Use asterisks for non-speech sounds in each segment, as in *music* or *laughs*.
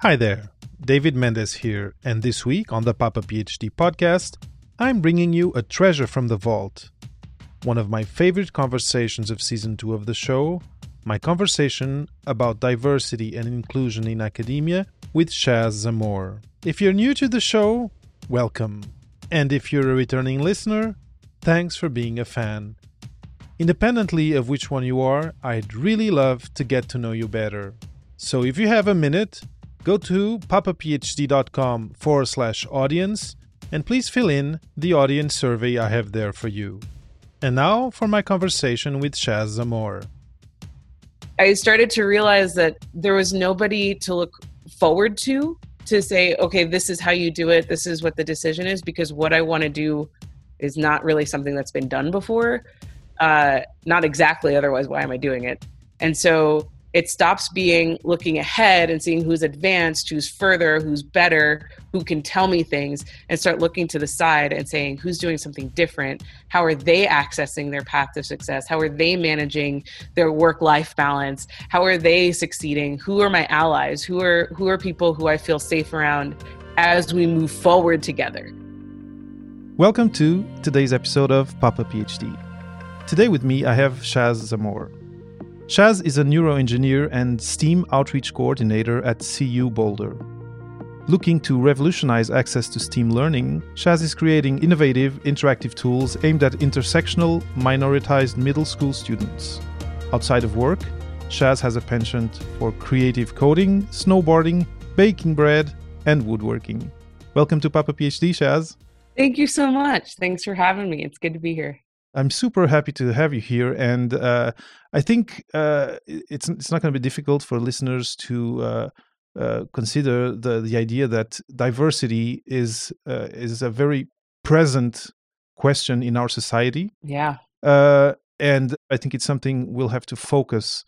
Hi there, David Mendez here, and this week on the Papa PhD podcast, I'm bringing you a treasure from the vault. One of my favorite conversations of season 2 of the show, my conversation about diversity and inclusion in academia with Shaz Zamore. If you're new to the show, welcome. And if you're a returning listener, thanks for being a fan. Independently of which one you are, I'd really love to get to know you better. So if you have a minute, go to papaphd.com forward slash audience and please fill in the audience survey I have there for you. And now for my conversation with Shaz Zamore. I started to realize that there was nobody to look forward to to say, okay, this is how you do it, this is what the decision is, because what I want to do is not really something that's been done before. Uh, not exactly, otherwise, why am I doing it? And so it stops being looking ahead and seeing who's advanced, who's further, who's better, who can tell me things, and start looking to the side and saying who's doing something different. How are they accessing their path to success? How are they managing their work life balance? How are they succeeding? Who are my allies? Who are who are people who I feel safe around as we move forward together? Welcome to today's episode of Papa PhD. Today with me I have Shaz Zamore. Shaz is a neuroengineer and STEAM outreach coordinator at CU Boulder. Looking to revolutionize access to STEAM learning, Shaz is creating innovative, interactive tools aimed at intersectional, minoritized middle school students. Outside of work, Shaz has a penchant for creative coding, snowboarding, baking bread, and woodworking. Welcome to Papa PhD, Shaz. Thank you so much. Thanks for having me. It's good to be here. I'm super happy to have you here, and uh, I think uh, it's it's not going to be difficult for listeners to uh, uh, consider the the idea that diversity is uh, is a very present question in our society. Yeah, uh, and I think it's something we'll have to focus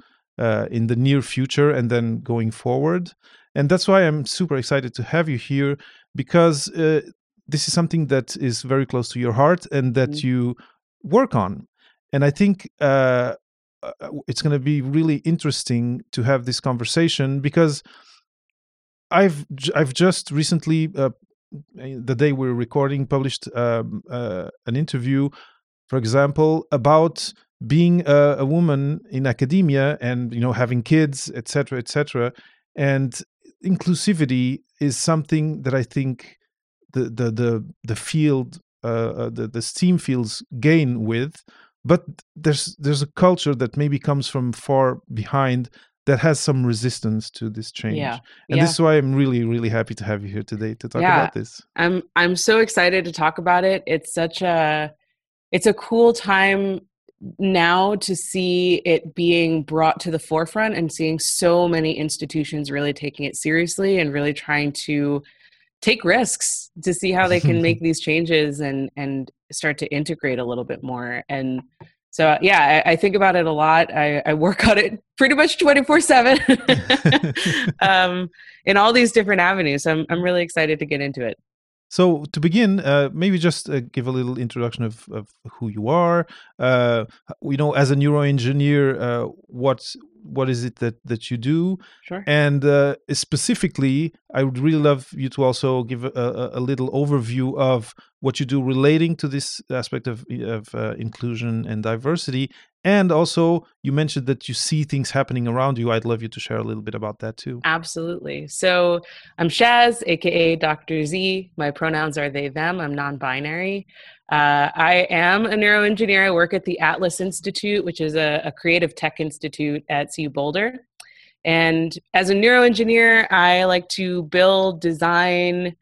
in the near future and then going forward. And that's why I'm super excited to have you here because this is something that is very close to your heart and that mm-hmm. you work on. And I think uh, uh it's going to be really interesting to have this conversation because I've I've just recently uh, the day we're recording published um, uh, an interview, for example, about being a, a, woman in academia and you know having kids, etc., etc. And inclusivity is something that I think the the the the field uh, uh, the the STEAM fields gain with, but there's there's a culture that maybe comes from far behind that has some resistance to this change. Yeah. And yeah. this is why I'm really, really happy to have you here today to talk yeah. about this. I'm I'm so excited to talk about it. It's such a it's a cool time now to see it being brought to the forefront and seeing so many institutions really taking it seriously and really trying to take risks to see how they can *laughs* make these changes and and start to integrate a little bit more. And so yeah i, I think about it a lot. I, I, work on it pretty much 24 7 *laughs* *laughs* um, in all these different avenues I'm, I'm really excited to get into it so to begin, uh, maybe just uh, give a little introduction of, of who you are. Uh, you know, as a neuroengineer, uh, what what is it that that you do sure and uh, specifically i would really love you to also give a, a, little overview of what you do relating to this aspect of, of uh, inclusion and diversity and also you mentioned that you see things happening around you. I'd love you to share a little bit about that too. Absolutely. So i'm shaz aka dr z. My pronouns are they them. I'm non-binary. Uh, I am a neuroengineer. I work at the Atlas Institute, which is a, a creative tech institute at CU Boulder. And as a neuroengineer, I like to build, design,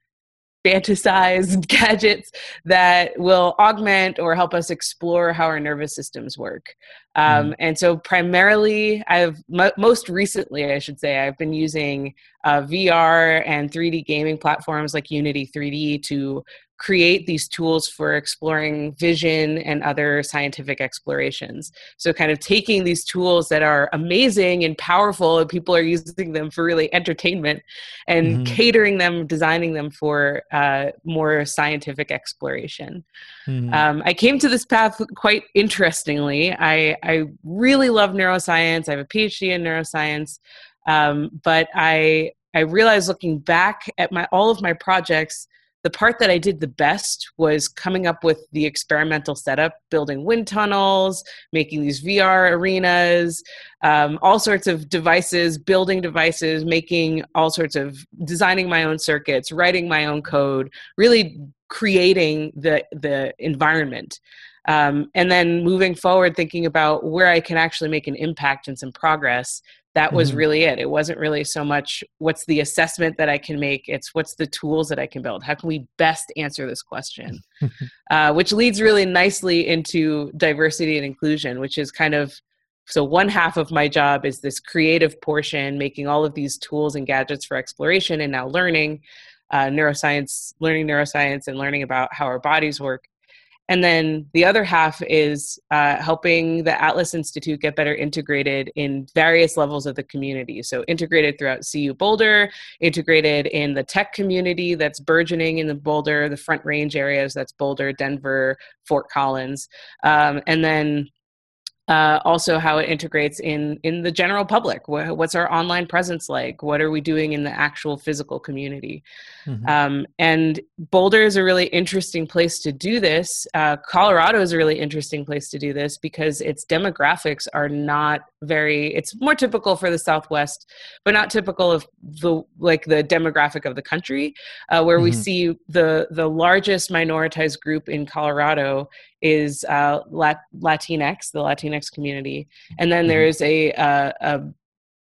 fantasized *laughs* gadgets that will augment or help us explore how our nervous systems work. Um, mm. And so, primarily, I've m- most recently, I should say, I've been using uh, VR and 3D gaming platforms like Unity 3D to create these tools for exploring vision and other scientific explorations. So, kind of taking these tools that are amazing and powerful, and people are using them for really entertainment, and mm-hmm. catering them, designing them for uh, more scientific exploration. Mm-hmm. Um, I came to this path quite interestingly. I, I really love neuroscience. I have a PhD in neuroscience, um, but I I realized looking back at my all of my projects, the part that I did the best was coming up with the experimental setup, building wind tunnels, making these VR arenas, um, all sorts of devices, building devices, making all sorts of designing my own circuits, writing my own code, really creating the the environment. Um, and then moving forward, thinking about where I can actually make an impact and some progress that was mm-hmm. really it. It wasn't really so much what's the assessment that i can make? It's what's the tools that i can build? How can we best answer this question? *laughs* Uh, which leads really nicely into diversity and inclusion which is kind of so one half of my job is this creative portion making all of these tools and gadgets for exploration and now learning uh, neuroscience learning neuroscience and learning about how our bodies work and then the other half is uh, helping the Atlas Institute get better integrated in various levels of the community. So, integrated throughout CU Boulder, integrated in the tech community that's burgeoning in the Boulder, the Front Range areas that's Boulder, Denver, Fort Collins. Um, and then uh, also how it integrates in in the general public what's our online presence like what are we doing in the actual physical community mm-hmm. um, and boulder is a really interesting place to do this uh, colorado is a really interesting place to do this because its demographics are not very it's more typical for the southwest but not typical of the like the demographic of the country uh, where mm-hmm. we see the the largest minoritized group in colorado is uh, Lat- latinx the latinx community and then mm-hmm. there's a, a, a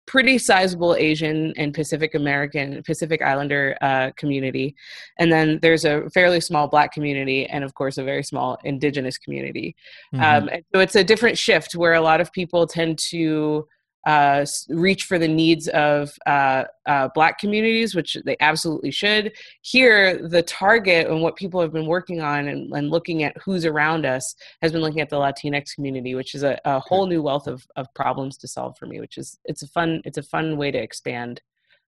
pretty sizable Asian and Pacific American, Pacific Islander uh, community. And then there's a fairly small Black community, and of course, a very small Indigenous community. Mm-hmm. Um, so it's a different shift where a lot of people tend to uh, reach for the needs of uh, uh, black communities, which they absolutely should. Here, the target and what people have been working on and, and, looking at who's around us has been looking at the Latinx community, which is a, a whole new wealth of, of problems to solve for me. Which is it's a fun it's a fun way to expand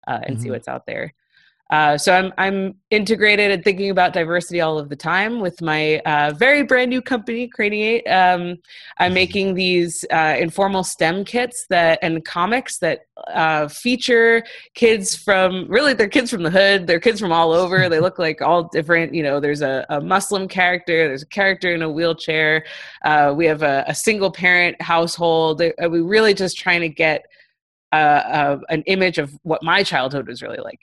uh, and mm-hmm. see what's out there. Uh, so I'm I'm integrated and thinking about diversity all of the time with my uh, very brand new company, Craniate. Um, I'm mm-hmm. making these uh, informal STEM kits that and comics that uh, feature kids from really they're kids from the hood. They're kids from all over. they look like all different. You know, there's a, a Muslim character. There's a character in a wheelchair. Uh, we have a, a, single parent household. We really just trying to get. Uh, an image of what my childhood was really like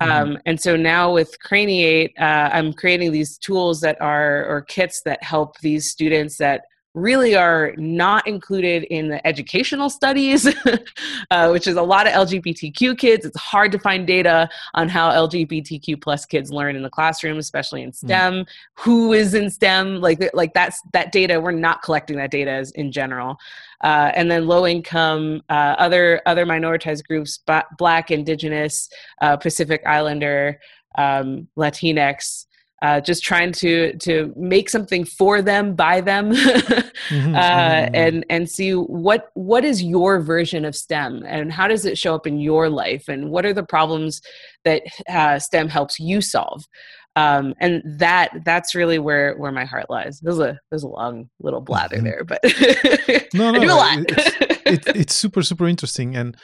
Mm-hmm. Um, and so now with Craniate, uh, I'm creating these tools that are, or kits that help these students that really are not included in the educational studies, *laughs* uh, which is a lot of LGBTQ kids. It's hard to find data on how LGBTQ plus kids learn in the classroom, especially in mm. STEM. Mm. Who is in STEM? Like, like that's that data. We're not collecting that data as, in general. Uh, and then low income, uh, other other minoritized groups, Black, Indigenous, uh, Pacific Islander, um, Latinx uh, just trying to to make something for them by them *laughs* mm-hmm, uh, mm-hmm. and and see what what is your version of stem and how does it show up in your life and what are the problems that uh, stem helps you solve um, and that that's really where where my heart lies there's a there's a long little blather mm-hmm. there but *laughs* no, no, I do a lot it's, *laughs* it's, it's super super interesting and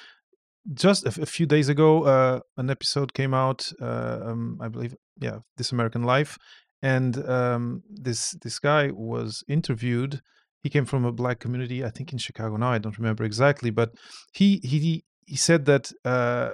just a, few days ago, uh, an episode came out. Uh, um, I believe, yeah, This American Life, and um, this this guy was interviewed. He came from a black community, I think in Chicago. Now I don't remember exactly, but he he he said that uh,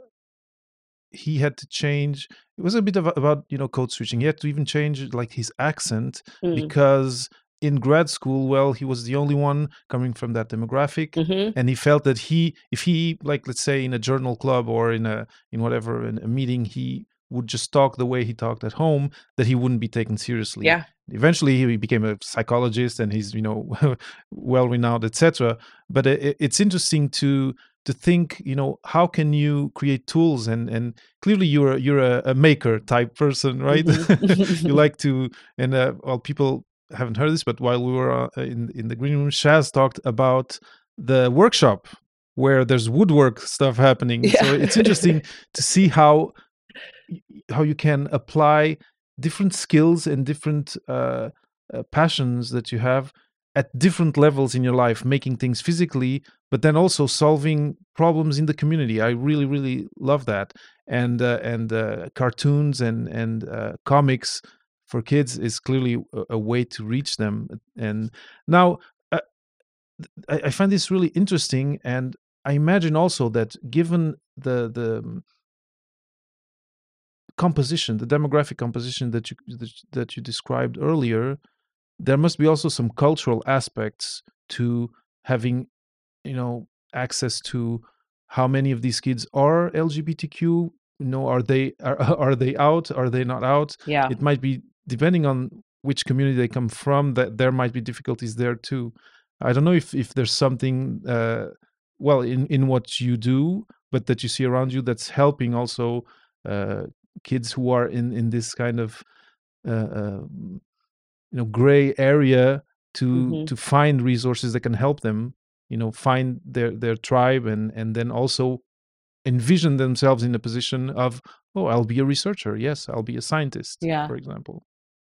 he had to change. It was a bit of about you know code switching. He had to even change like his accent mm. because in grad school well he was the only one coming from that demographic mm-hmm. and he felt that he if he like let's say in a journal club or in a in whatever in a meeting he would just talk the way he talked at home that he wouldn't be taken seriously yeah eventually he became a psychologist and he's you know *laughs* well renowned etc but it, it's interesting to to think you know how can you create tools and and clearly you're you're a, a maker type person right mm-hmm. *laughs* you *laughs* like to and uh, well people haven't heard this, but while we were uh, in in the green room, Shaz talked about the workshop where there's woodwork stuff happening. Yeah. So it's interesting *laughs* to see how how you can apply different skills and different uh, uh, passions that you have at different levels in your life, making things physically, but then also solving problems in the community. I really, really love that. and uh, and uh, cartoons and and uh, comics for kids is clearly a, a, way to reach them. And now uh, I, I find this really interesting, and I imagine also that given the the um, composition, the demographic composition that you that you described earlier, there must be also some cultural aspects to having, you know, access to how many of these kids are LGBTQ. You know, are they are *laughs* are they out? Are they not out? Yeah, it might be depending on which community they come from. That there might be difficulties there too. I don't know if if there's something uh, well in in what you do, but that you see around you that's helping also uh, kids who are in in this kind of uh, uh you know gray area to mm-hmm. to find resources that can help them you know find their their tribe and and then also envision themselves in a position of oh i'll be a researcher yes i'll be a scientist yeah. for example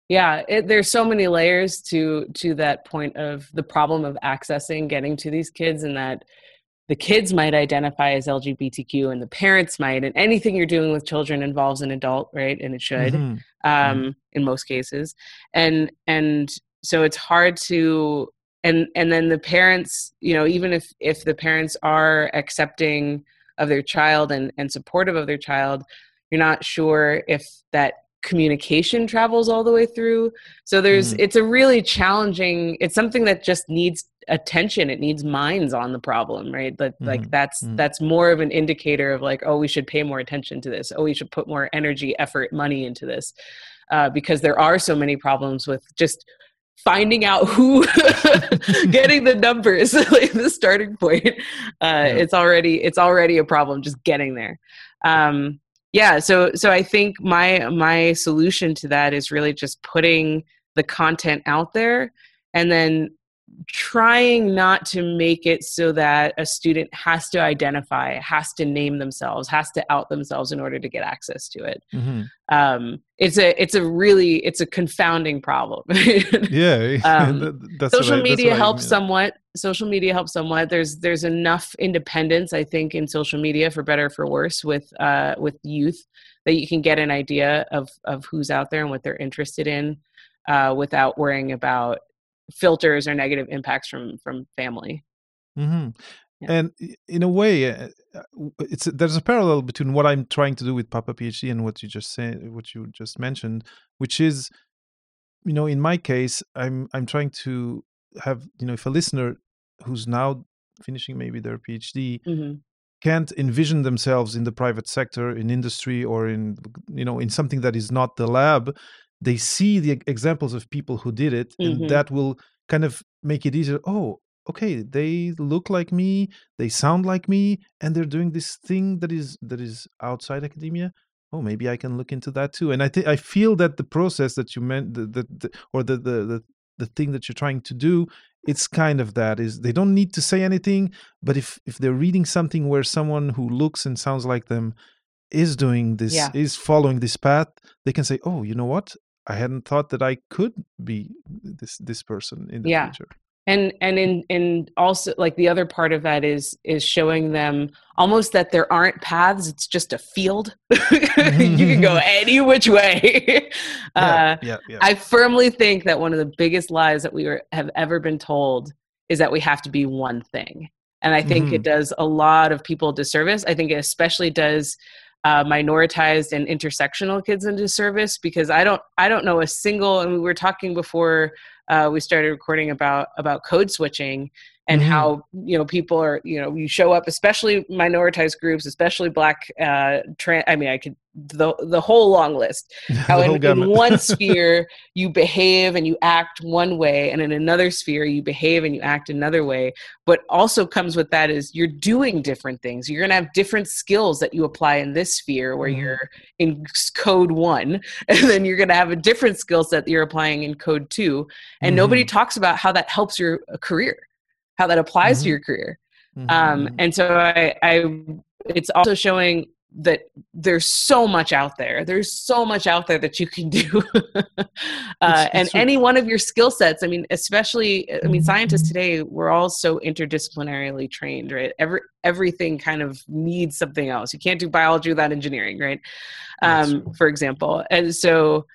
yeah it, there's so many layers to to that point of the problem of accessing getting to these kids and that the kids might identify as lgbtq and the parents might and anything you're doing with children involves an adult right and it should mm-hmm. Um, mm-hmm. in most cases and and so it's hard to and and then the parents you know even if if the parents are accepting of their child and and supportive of their child you're not sure if that communication travels all the way through so there's mm. it's a really challenging it's something that just needs attention it needs minds on the problem right that mm. like mm-hmm. that's mm. that's more of an indicator of like oh we should pay more attention to this oh we should put more energy effort money into this uh, because there are so many problems with just finding out who *laughs* getting the numbers *laughs* like the starting point uh, yeah. it's already it's already a problem just getting there um, yeah so so i think my my solution to that is really just putting the content out there and then trying not to make it so that a student has to identify has to name themselves has to out themselves in order to get access to it. Mm-hmm. um, it's a it's a really it's a confounding problem. *laughs* Yeah *laughs* um, social I, media helps somewhat social media helps somewhat. There's there's enough independence i think in social media for better for worse with uh, with youth that you can get an idea of of who's out there and what they're interested in uh, without worrying about filters or negative impacts from from family mm-hmm. yeah. and in a way uh, uh, it's there's a parallel between what i'm trying to do with papa phd and what you just said what you just mentioned which is you know in my case i'm i'm trying to have you know if a listener who's now finishing maybe their phd mm-hmm. can't envision themselves in the private sector in industry or in you know in something that is not the lab they see the examples of people who did it and mm-hmm. that will kind of make it easier oh okay they look like me they sound like me and they're doing this thing that is that is outside academia oh maybe i can look into that too and i think i feel that the process that you meant the, the, the or the, the the the thing that you're trying to do it's kind of that is they don't need to say anything but if if they're reading something where someone who looks and sounds like them is doing this yeah. is following this path they can say oh you know what I hadn't thought that I could be this this person in the yeah. future. And and in in also like the other part of that is is showing them almost that there aren't paths; it's just a field. *laughs* you can go *laughs* any which way. *laughs* yeah, uh, yeah, yeah. I firmly think that one of the biggest lies that we were, have ever been told is that we have to be one thing. And I think mm-hmm. it does a lot of people disservice. I think it especially does uh, minoritized and intersectional kids into service because I don't I don't know a single and we were talking before uh, we started recording about about code switching and mm-hmm. how you know people are you know you show up especially minoritized groups especially black uh trans i mean i could the the whole long list *laughs* how in, in, one *laughs* sphere you behave and you act one way and in another sphere you behave and you act another way but also comes with that is you're doing different things you're going to have different skills that you apply in this sphere where mm-hmm. you're in code 1 *laughs* and then you're going to have a different skill set that you're applying in code 2 and mm-hmm. nobody talks about how that helps your career how that applies mm-hmm. to your career. Mm-hmm. Um, and so I, I, it's also showing that there's so much out there. There's so much out there that you can do. *laughs* uh, and any one of your skill sets, I mean, especially, I mean, scientists today, we're all so interdisciplinarily trained, right? Every, everything kind of needs something else. You can't do biology without engineering, right? Um, for example. And so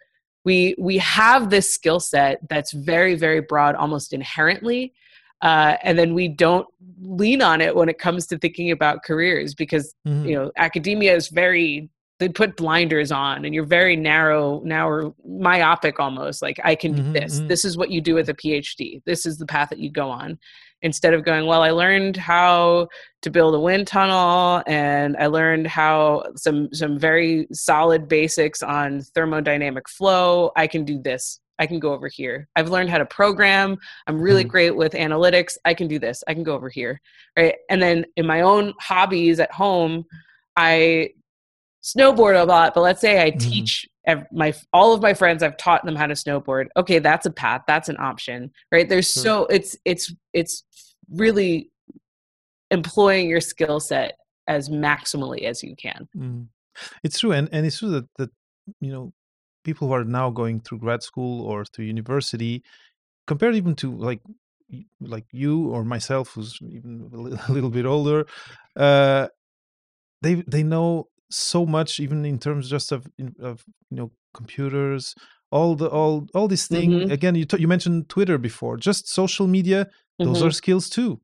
we, we have this skill set that's very, very broad, almost inherently uh, and then we don't lean on it when it comes to thinking about careers because mm-hmm. you know academia is very they put blinders on and you're very narrow now myopic almost like i can do mm-hmm, this. Mm-hmm. this is what you do with a phd this is the path that you go on. Instead of going well i learned how to build a wind tunnel and i learned how some some very solid basics on thermodynamic flow. I can do this I can go over here. I've learned how to program. I'm really mm-hmm. great with analytics. I can do this. I can go over here. Right. And then in my own hobbies at home, I snowboard a lot, but let's say I mm-hmm. teach my all of my friends I've taught them how to snowboard. Okay, that's a path. That's an option. Right? There's sure. so it's it's it's really employing your skill set as maximally as you can. Mm. It's true and and it's true that that you know people who are now going through grad school or through university, compared even to like like you or myself, who's even *laughs* a little bit older, uh, they they know so much, even in terms just of of you know computers, all the all all these things. Mm-hmm. Again, you t- you mentioned Twitter before. Just social media; those mm-hmm. are skills too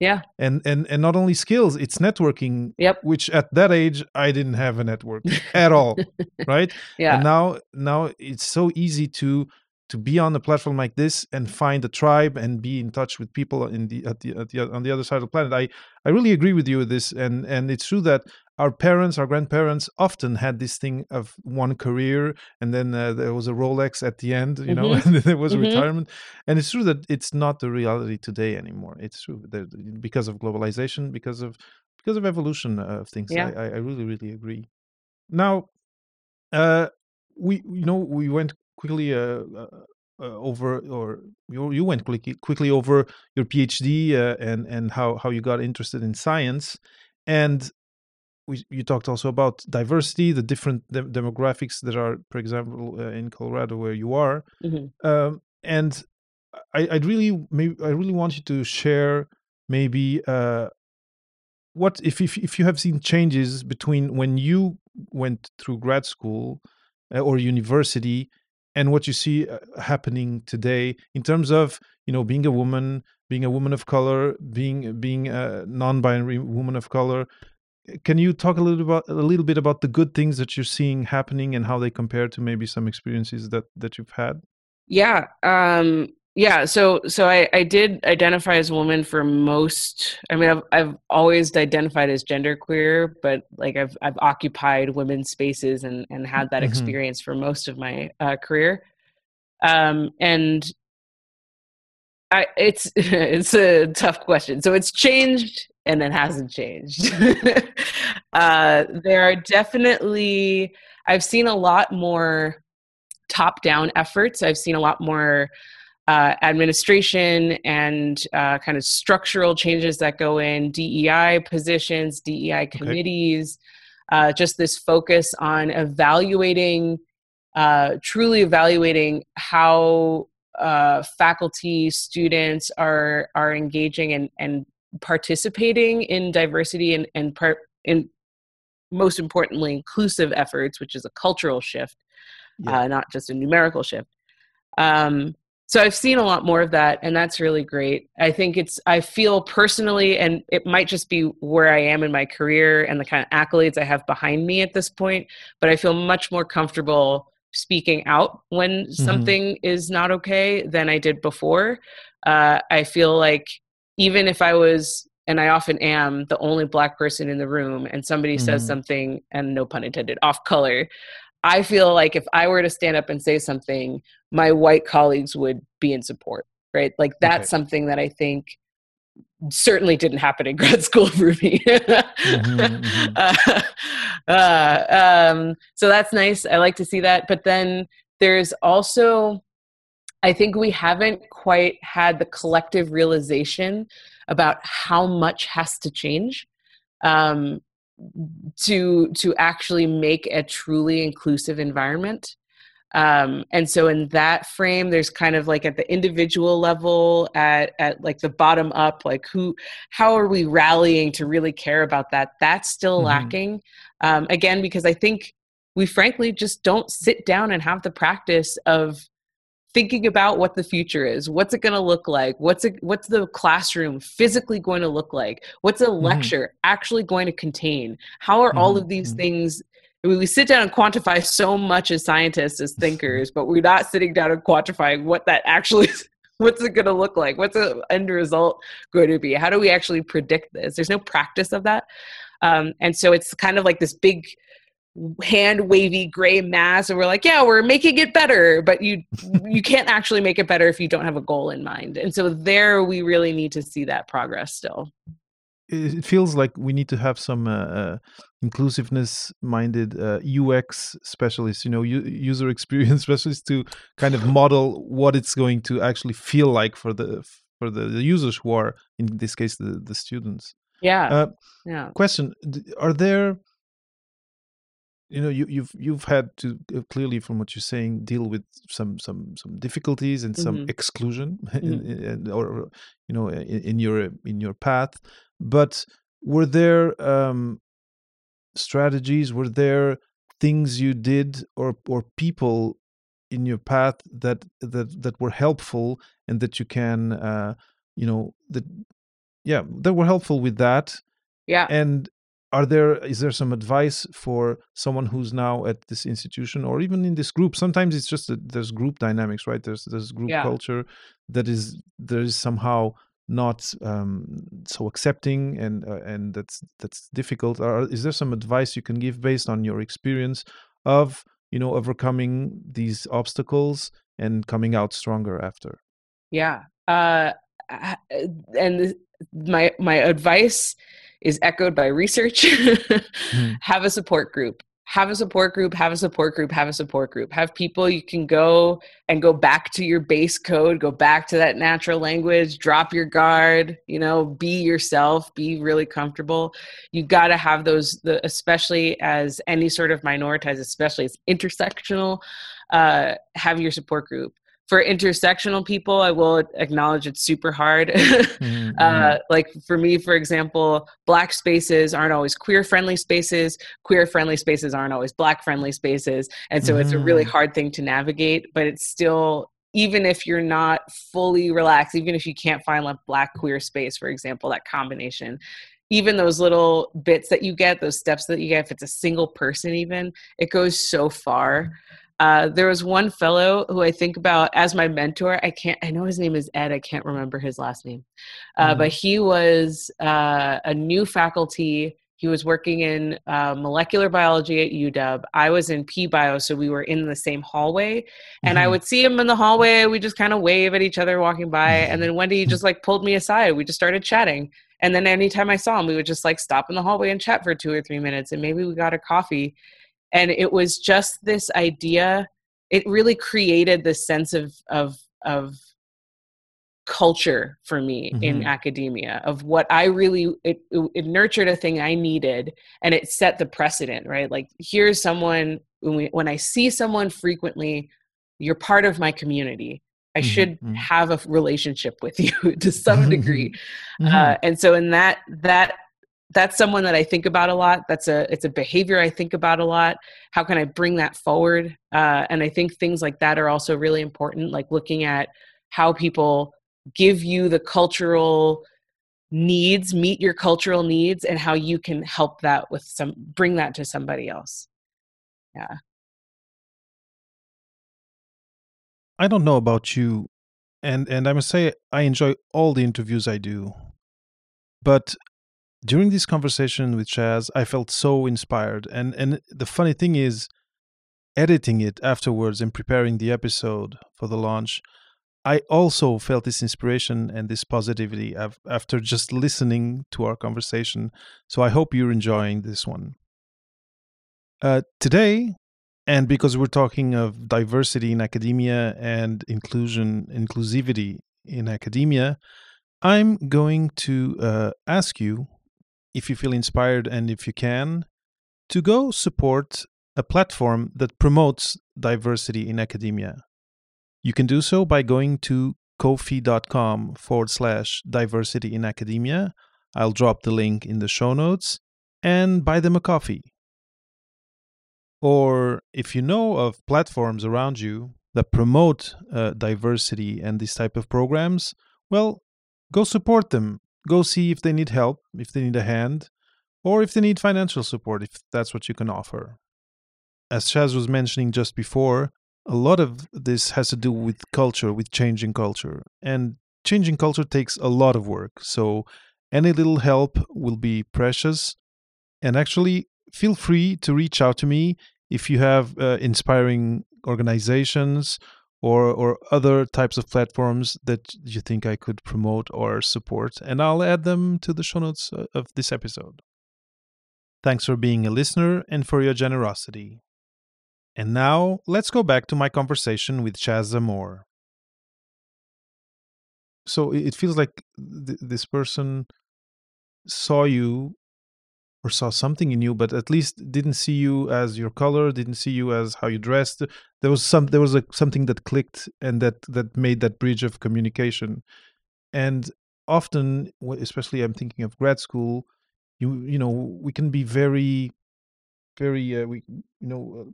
yeah. And and and not only skills it's networking yep. which at that age i didn't have a network at all *laughs* right? Yeah. And now now it's so easy to to be on a platform like this and find a tribe and be in touch with people in the at the, at the on the other side of the planet. I i really agree with you with this and and it's true that our parents, our grandparents often had this thing of one career and then uh, there was a Rolex at the end, you know, mm-hmm. *laughs* and then there was mm-hmm. retirement. And it's true that it's not the reality today anymore. It's true that because of globalization, because of because of evolution of things. Yeah. I, I really, really agree. Now, uh, we you know we went quickly uh, uh, uh over or you, you went quickly quickly over your PhD uh, and and how how you got interested in science and we, you talked also about diversity, the different de- demographics that are, for example, uh, in Colorado where you are, mm-hmm. um, and I, I'd really, maybe, I really want you to share maybe uh, what if, if if you have seen changes between when you went through grad school uh, or university and what you see uh, happening today in terms of you know being a woman being a woman of color being being a non-binary woman of color can you talk a little about a little bit about the good things that you're seeing happening and how they compare to maybe some experiences that that you've had yeah um yeah so so i i did identify as a woman for most i mean i've i've always identified as genderqueer but like i've i've occupied women's spaces and and had that mm-hmm. experience for most of my uh, career um and I, it's *laughs* it's a tough question. So it's changed and it hasn't changed. *laughs* uh, there are definitely I've seen a lot more top down efforts. I've seen a lot more uh, administration and uh, kind of structural changes that go in DEI positions, DEI committees. Okay. Uh, just this focus on evaluating, uh, truly evaluating how uh, faculty, students are are engaging and and participating in diversity and and part in most importantly inclusive efforts, which is a cultural shift, yeah. uh, not just a numerical shift. Um, so I've seen a lot more of that, and that's really great. I think it's I feel personally, and it might just be where I am in my career and the kind of accolades I have behind me at this point, but I feel much more comfortable speaking out when mm-hmm. something is not okay than I did before. Uh, I feel like even if I was, and I often am, the only black person in the room, and somebody mm-hmm. says something, and no pun intended, off color, I feel like if I were to stand up and say something, my white colleagues would be in support, right? Like that's okay. something that I think certainly didn't happen in *laughs* grad school for me. mm-hmm, *laughs* mm-hmm. Uh, uh, um, so that's nice. I like to see that. But then there's also, I think we haven't quite had the collective realization about how much has to change. Um, to to actually make a truly inclusive environment um, and so in that frame there's kind of like at the individual level at at like the bottom up like who how are we rallying to really care about that that's still mm-hmm. lacking um, again because i think we frankly just don't sit down and have the practice of thinking about what the future is. What's it going to look like? What's it what's the classroom physically going to look like? What's a mm-hmm. lecture actually going to contain? How are mm-hmm. all of these mm-hmm. things we sit down and quantify so much as scientists as thinkers but we're not sitting down and quantifying what that actually is *laughs* what's it going to look like? What's the end result going to be? How do we actually predict this? There's no practice of that. Um, and so it's kind of like this big hand wavy gray mass and we're like yeah we're making it better but you *laughs* you can't actually make it better if you don't have a goal in mind and so there we really need to see that progress still it feels like we need to have some uh, uh, inclusiveness minded uh, UX specialists, you know, u- user *laughs* experience specialists to kind of model what it's going to actually feel like for the for the, the users who are in this case the the students. Yeah. Uh, yeah. Question: Are there you know you, you've you've had to uh, clearly from what you're saying deal with some some some difficulties and some mm-hmm. exclusion *laughs* in, mm-hmm. in, or you know in, in, your in your path but were there um strategies were there things you did or or people in your path that that that were helpful and that you can uh you know that yeah that were helpful with that yeah and are there is there some advice for someone who's now at this institution or even in this group? Sometimes it's just that there's group dynamics right? There's there's group yeah. culture that is there is somehow not um, so accepting and uh, and that's that's difficult. Or is there some advice you can give based on your experience of you know overcoming these obstacles and coming out stronger after? Yeah. Uh and my my advice is echoed by research. mm. *laughs* Have a support group. Have a support group, have a support group, have a support group. Have people you can go and go back to your base code, go back to that natural language, drop your guard, you know, be yourself, be really comfortable. You got to have those, the, especially as any sort of minoritized, especially as intersectional, uh, have your support group for intersectional people i will acknowledge it's super hard *laughs* mm-hmm. uh, like for me for example black spaces aren't always queer friendly spaces queer friendly spaces aren't always black friendly spaces and so mm-hmm. it's a really mm. hard thing to navigate but it's still even if you're not fully relaxed even if you can't find a black queer space for example that combination even those little bits that you get those steps that you get if it's a single person even it goes so far uh, there was one fellow who I think about as my mentor. I can't, I know his name is Ed. I can't remember his last name. Uh, mm-hmm. But he was uh, a new faculty. He was working in uh, molecular biology at UW. I was in P Bio, so we were in the same hallway. And mm-hmm. I would see him in the hallway. We just kind of wave at each other walking by. And then one day he just like pulled me aside. We just started chatting. And then anytime I saw him, we would just like stop in the hallway and chat for two or three minutes. And maybe we got a coffee and it was just this idea it really created this sense of of of culture for me mm-hmm. in academia of what i really it, it nurtured a thing i needed and it set the precedent right like here's someone when, we, when i see someone frequently you're part of my community i mm-hmm. should mm-hmm. have a relationship with you *laughs* to some degree *laughs* uh, mm-hmm. and so in that that that's someone that I think about a lot. That's a it's a behavior I think about a lot. How can I bring that forward? Uh, and I think things like that are also really important. Like looking at how people give you the cultural needs, meet your cultural needs, and how you can help that with some bring that to somebody else. Yeah. I don't know about you, and and I must say I enjoy all the interviews I do, but during this conversation with Shaz, I felt so inspired. And and the funny thing is, editing it afterwards and preparing the episode for the launch, I also felt this inspiration and this positivity after just listening to our conversation. So I hope you're enjoying this one. Uh, today, and because we're talking of diversity in academia and inclusion, inclusivity in academia, I'm going to uh, ask you if you feel inspired and if you can, to go support a platform that promotes diversity in academia. You can do so by going to kofi.com forward slash diversity in academia. I'll drop the link in the show notes and buy them a coffee. Or if you know of platforms around you that promote uh, diversity and these type of programs, well, go support them. Go see if they need help, if they need a hand, or if they need financial support, if that's what you can offer. As Shaz was mentioning just before, a lot of this has to do with culture, with changing culture. And changing culture takes a lot of work. So any little help will be precious. And actually, feel free to reach out to me if you have uh, inspiring organizations or or other types of platforms that you think I could promote or support, and I'll add them to the show notes uh, of this episode. Thanks for being a listener and for your generosity. And now let's go back to my conversation with Shaz Zamore. So it feels like th- this person saw you or saw something in you, but at least didn't see you as your color, didn't see you as how you dressed. There was some, there was a, something that clicked and that that made that bridge of communication. And often, especially I'm thinking of grad school, you you know we can be very, very uh, we you know uh,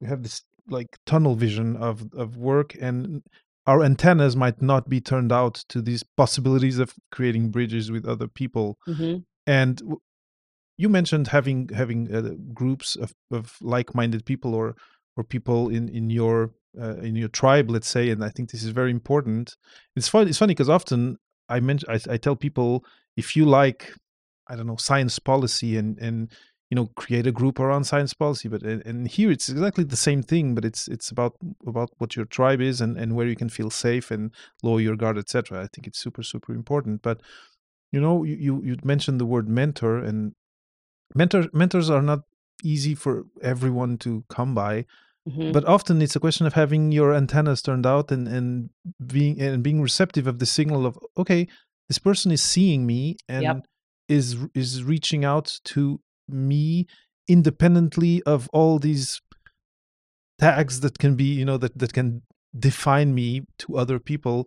we have this like tunnel vision of of work and our antennas might not be turned out to these possibilities of creating bridges with other people mm-hmm. and you mentioned having having uh, groups of, of like-minded people or or people in in your uh, in your tribe let's say and i think this is very important. It's fun it's funny because often i mention I, I tell people if you like i don't know science policy and and you know create a group around science policy but and here it's exactly the same thing but it's it's about about what your tribe is and and where you can feel safe and lower your guard etc i think it's super super important but you know you you mentioned the word mentor and mentor mentors are not easy for everyone to come by mm-hmm. but often it's a question of having your antennas turned out and and being and being receptive of the signal of okay this person is seeing me and yep. is is reaching out to me independently of all these tags that can be you know that that can define me to other people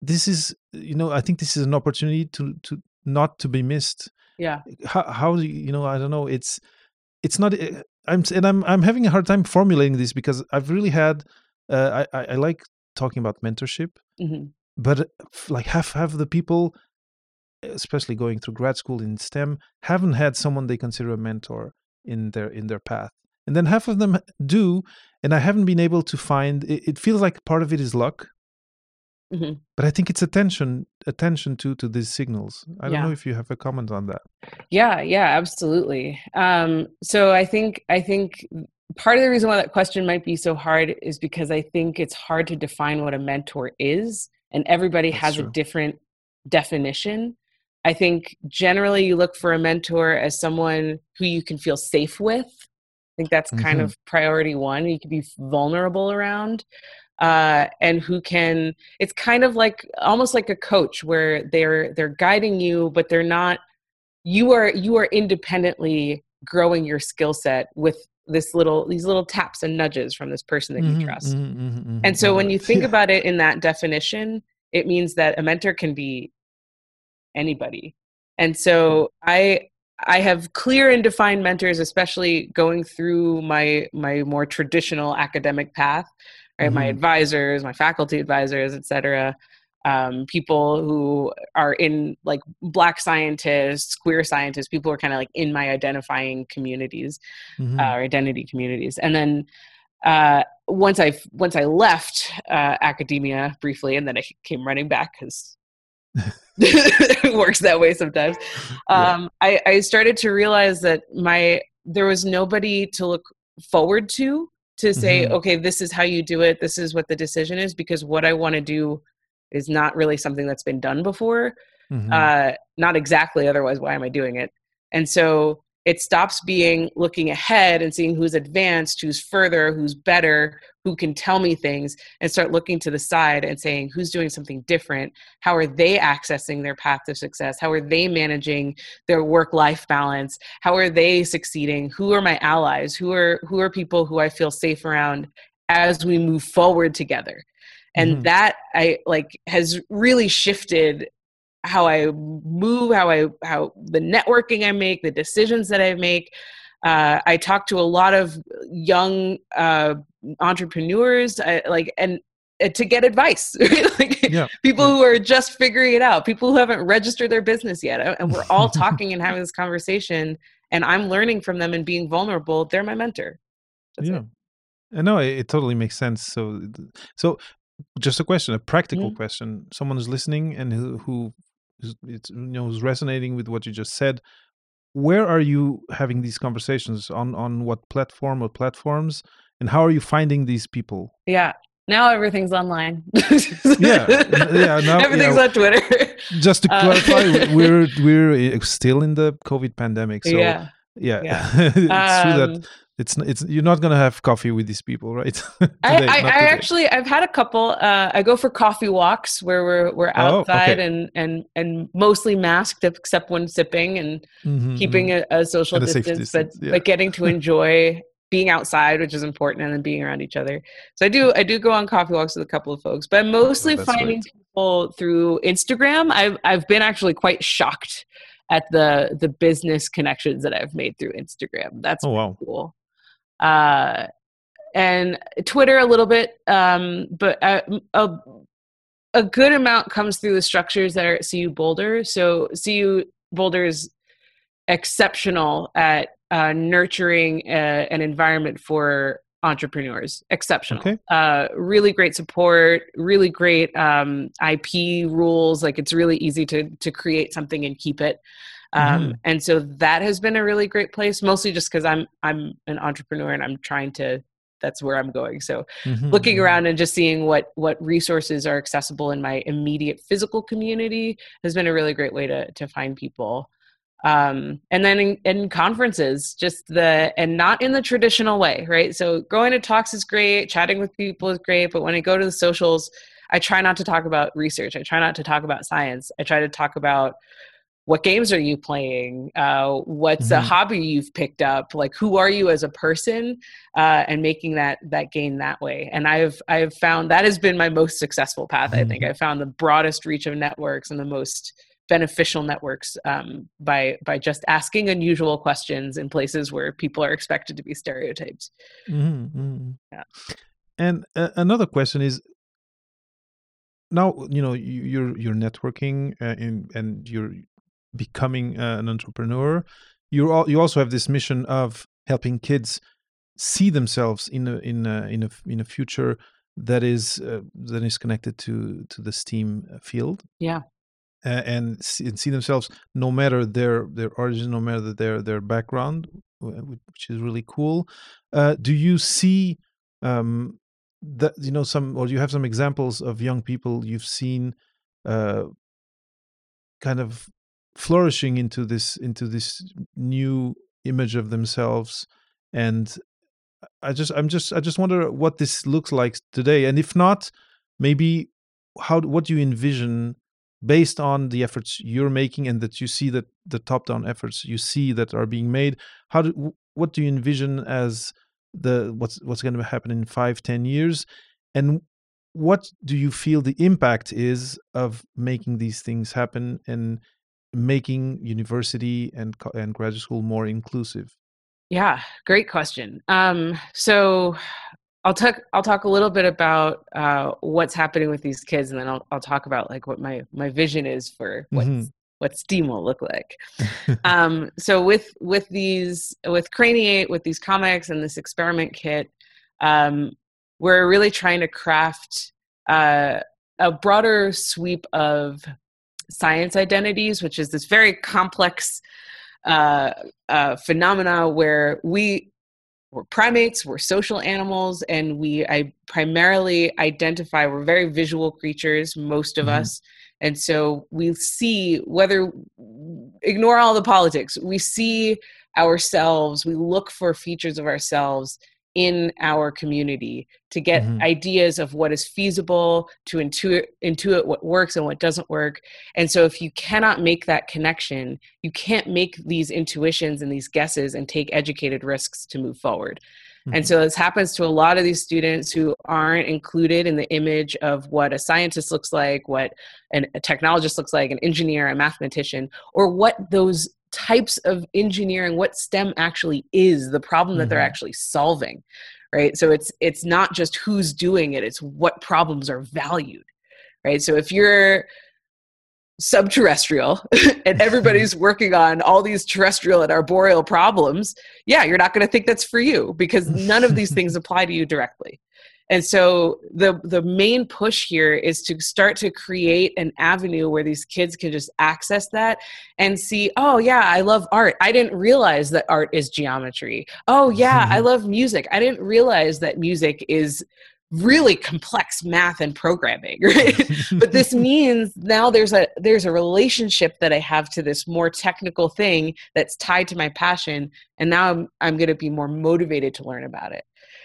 this is you know i think this is an opportunity to to not to be missed yeah how how do you, you know i don't know it's it's not eh, i'm and i'm i'm having a hard time formulating this because i've really had uh, i i like talking about mentorship mm-hmm. but like half half of the people especially going through grad school in STEM, haven't had someone they consider a mentor in their in their path. And then half of them do, and I haven't been able to find. It, it feels like part of it is luck, mm-hmm. but I think it's attention attention to to these signals. I don't yeah. know if you have a comment on that. Yeah, yeah, absolutely. Um, so I think I think part of the reason why that question might be so hard is because I think it's hard to define what a mentor is, and everybody That's has true. a different definition. I think generally you look for a mentor as someone who you can feel safe with. I think that's mm-hmm. kind of priority one. You can be vulnerable around. Uh, and who can it's kind of like almost like a coach where they're they're guiding you but they're not you are you are independently growing your skill set with this little these little taps and nudges from this person that mm-hmm, you trust mm-hmm, mm-hmm, mm-hmm. and so when you *laughs* think about it in that definition it means that a mentor can be anybody. And so I I have clear and defined mentors, especially going through my my more traditional academic path, right? Mm-hmm. My advisors, my faculty advisors, etc. Um, people who are in like black scientists, queer scientists, people who are kind of like in my identifying communities mm-hmm. uh, or identity communities. And then uh, once I once I left uh, academia briefly, and then I came running back because it *laughs* works that way sometimes. Um, yeah. I, I started to realize that my there was nobody to look forward to to say, mm-hmm. okay, this is how you do it. This is what the decision is because what I want to do is not really something that's been done before. Mm-hmm. Uh, not exactly. Otherwise, why am I doing it? And so it stops being looking ahead and seeing who's advanced, who's further, who's better, who can tell me things, and start looking to the side and saying who's doing something different. How are they accessing their path to success? How are they managing their work life balance? How are they succeeding? Who are my allies? Who are who are people who I feel safe around as we move forward together? And mm-hmm. that I like has really shifted how I move, how I how the networking I make, the decisions that I make. Uh, I talk to a lot of young uh, entrepreneurs, I, like and uh, to get advice, *laughs* like yeah. people who are just figuring it out, people who haven't registered their business yet, uh, and we're all talking and having this conversation, and I'm learning from them and being vulnerable. They're my mentor. That's yeah. It. I know it, it, totally makes sense. So, so just a question, a practical mm-hmm. question. Someone who's listening and who, who it's you know is resonating with what you just said. Where are you having these conversations? On on what platform or platforms? And how are you finding these people? Yeah now everything's online. Yeah yeah *laughs* now, everything's yeah, on twitter. just to *laughs* uh, clarify uh, *laughs* we're we're still in the covid pandemic so yeah yeah, yeah. it's um, true that um, it's it's you're not gonna have coffee with these people, right? *laughs* today, I, I, I actually I've had a couple. Uh, I go for coffee walks where we're we're outside oh, okay. and and and mostly masked except when sipping and mm-hmm, keeping mm-hmm. A, a, social distance, distance, but yeah. but getting to *laughs* enjoy being outside, which is important, and then being around each other. So I do I do go on coffee walks with a couple of folks, but I'm mostly oh, finding great. people through Instagram. I've I've been actually quite shocked at the the business connections that I've made through Instagram. That's oh, wow. cool uh, and Twitter a little bit, um, but a, a, a, good amount comes through the structures that are at CU Boulder. So CU Boulder is exceptional at uh, nurturing a, uh, an environment for entrepreneurs. Exceptional. Okay. Uh, really great support. Really great um, IP rules. Like it's really easy to to create something and keep it. Um, mm-hmm. and so that has been a really great place mostly just because i'm i'm an entrepreneur and i'm trying to that's where i'm going so mm-hmm. looking mm-hmm. around and just seeing what what resources are accessible in my immediate physical community has been a really great way to to find people um, and then in, in, conferences just the and not in the traditional way right so going to talks is great chatting with people is great but when i go to the socials i try not to talk about research i try not to talk about science i try to talk about what games are you playing uh, what's mm-hmm. a hobby you've picked up like who are you as a person uh, and making that that gain that way and i've i've found that has been my most successful path mm-hmm. i think mm-hmm. i found the broadest reach of networks and the most beneficial networks um, by by just asking unusual questions in places where people are expected to be stereotypes mm-hmm. mm-hmm. yeah and uh, another question is now you know you're you're networking uh, in, and you're becoming uh, an entrepreneur, you all, you also have this mission of helping kids see themselves in a in a in a in a future that is uh, that is connected to to the STEAM uh, field. Yeah. Uh, and, see, and see themselves no matter their their origin, no matter their their background, which is really cool. Uh, do you see um, that you know some, or do you have some examples of young people you've seen uh, kind of flourishing into this into this new image of themselves. And i just i'm just i just wonder what this looks like today. And if not maybe how what do you envision based on the efforts you're making and that you see that the top down efforts you see that are being made? How do what do you envision as the what's what's going to happen in five ten years? And what do you feel the impact is of making these things happen? And making university and and graduate school more inclusive? Yeah, great question. Um, so I'll talk. I'll talk a little bit about uh, what's happening with these kids, and then I'll I'll talk about like what my my vision is for what mm-hmm. what STEAM will look like. *laughs* um, so with with these with Craniate, with these comics and this experiment kit, um, we're really trying to craft uh, a broader sweep of science identities, which is this very complex uh, uh, phenomena where we we're primates, we're social animals, and we I primarily identify we're very visual creatures, most of mm-hmm. us, and so we see whether ignore all the politics, we see ourselves we look for features of ourselves in our community to get mm-hmm. ideas of what is feasible to intuit intuit what works and what doesn't work and so if you cannot make that connection you can't make these intuitions and these guesses and take educated risks to move forward mm-hmm. and so this happens to a lot of these students who aren't included in the image of what a scientist looks like what an, a technologist looks like an engineer a mathematician or what those types of engineering what stem actually is the problem that mm-hmm. they're actually solving right so it's it's not just who's doing it it's what problems are valued right so if you're subterrestrial *laughs* and everybody's *laughs* working on all these terrestrial and arboreal problems yeah you're not going to think that's for you because none of these *laughs* things apply to you directly. And so the the main push here is to start to create an avenue where these kids can just access that and see oh yeah i love art. I didn't realize that art is geometry. Oh yeah i love music. I didn't realize that music is really complex math and programming *laughs* right but this *laughs* means now there's a there's a relationship that i have to this more technical thing that's tied to my passion and now i'm, I'm going to be more motivated to learn about it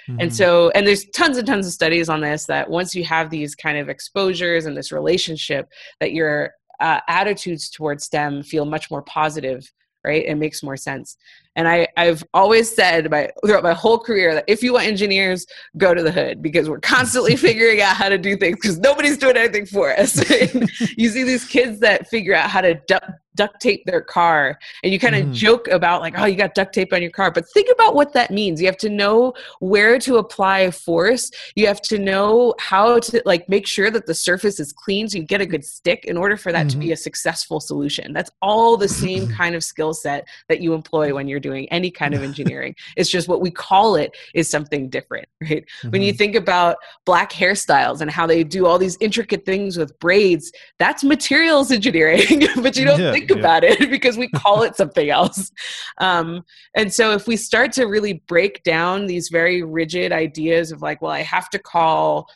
Mm-hmm. And so, and there's tons and tons of studies on this that once you have these kind of exposures and this relationship, that your uh, attitudes towards STEM feel much more positive, right? It makes more sense. And I, I've always said my, throughout my whole career that if you want engineers, go to the hood because we're constantly *laughs* figuring out how to do things because nobody's doing anything for us. *laughs* you see these kids that figure out how to du- duct tape their car and you kind of mm. joke about like oh you got duct tape on your car but think about what that means you have to know where to apply force you have to know how to like make sure that the surface is clean so you get a good stick in order for that mm-hmm. to be mm-hmm. a successful solution that's all the same *clears throat* kind of skill set that you employ when you're doing any kind of *laughs* engineering. it's just what we call it is something different, *laughs* right? Mm-hmm. When you mm-hmm. think about black hairstyles and how they do all these intricate things with braids, that's materials engineering, *laughs* but you don't yeah, think yeah. about it because we call it something else. Um, and so if we start to really break down these very rigid ideas of like, well, I have to call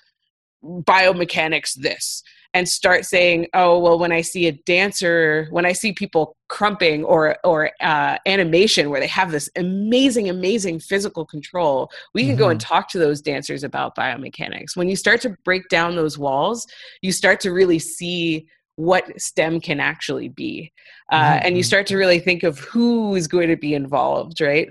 biomechanics this and start saying, oh, well, when I see a dancer, when I see people crumping or or uh, animation where they have this amazing, amazing physical control, we can mm-hmm. go and mm-hmm. talk to those dancers about biomechanics. When you start to break down those walls, you start to really see what STEM can actually be, uh, mm-hmm. and you start to really think of who is going to be involved, right?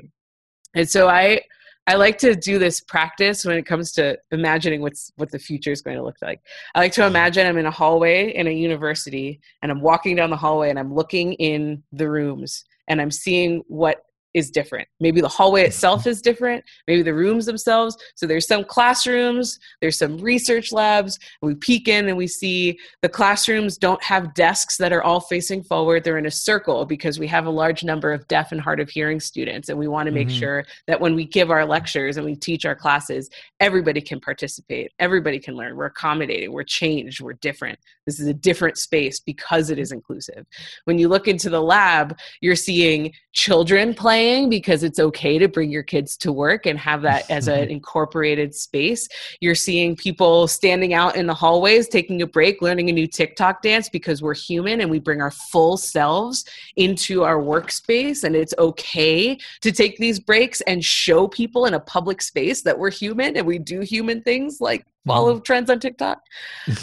And so I I like to do this practice when it comes to imagining what's what the future is going to look like. I like to imagine I'm in a hallway in a university and I'm walking down the hallway and I'm looking in the rooms and I'm seeing what is different. Maybe the hallway itself is different, maybe the rooms themselves. So there's some classrooms, there's some research labs. We peek in and we see the classrooms don't have desks that are all facing forward. They're in a circle because we have a large number of deaf and hard of hearing students. And we want to make mm-hmm. sure that when we give our lectures and we teach our classes, everybody can participate, everybody can learn. We're accommodating, we're changed, we're different. This is a different space because it is inclusive. When you look into the lab, you're seeing children playing playing because it's okay to bring your kids to work and have that as an *laughs* incorporated space. You're seeing people standing out in the hallways, taking a break, learning a new TikTok dance because we're human and we bring our full selves into our workspace. And it's okay to take these breaks and show people in a public space that we're human and we do human things like follow mm-hmm. trends on TikTok. *laughs*